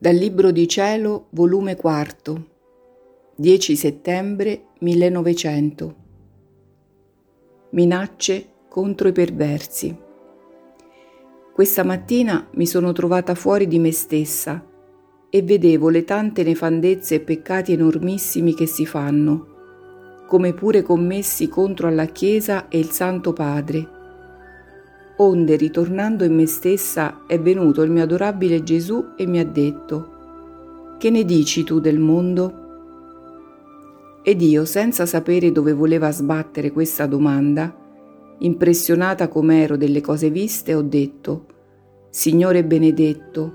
Dal Libro di Cielo, volume 4, 10 settembre 1900. Minacce contro i perversi. Questa mattina mi sono trovata fuori di me stessa e vedevo le tante nefandezze e peccati enormissimi che si fanno, come pure commessi contro alla Chiesa e il Santo Padre onde ritornando in me stessa è venuto il mio adorabile Gesù e mi ha detto, Che ne dici tu del mondo? Ed io, senza sapere dove voleva sbattere questa domanda, impressionata com'ero delle cose viste, ho detto, Signore benedetto,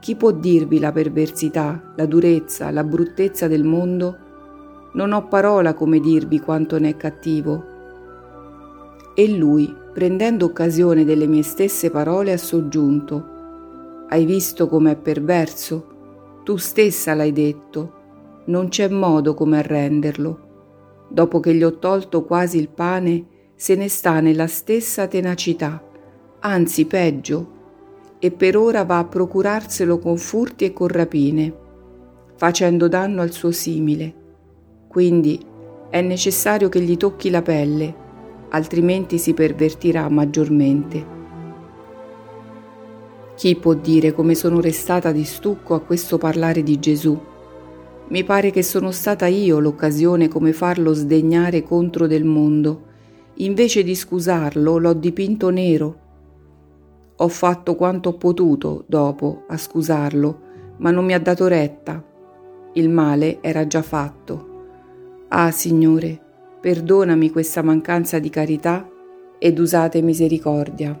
chi può dirvi la perversità, la durezza, la bruttezza del mondo? Non ho parola come dirvi quanto ne è cattivo e lui, prendendo occasione delle mie stesse parole, ha soggiunto, Hai visto com'è perverso? Tu stessa l'hai detto, non c'è modo come arrenderlo. Dopo che gli ho tolto quasi il pane, se ne sta nella stessa tenacità, anzi peggio, e per ora va a procurarselo con furti e con rapine, facendo danno al suo simile. Quindi è necessario che gli tocchi la pelle altrimenti si pervertirà maggiormente. Chi può dire come sono restata di stucco a questo parlare di Gesù? Mi pare che sono stata io l'occasione come farlo sdegnare contro del mondo. Invece di scusarlo, l'ho dipinto nero. Ho fatto quanto ho potuto dopo a scusarlo, ma non mi ha dato retta. Il male era già fatto. Ah, Signore, Perdonami questa mancanza di carità ed usate misericordia.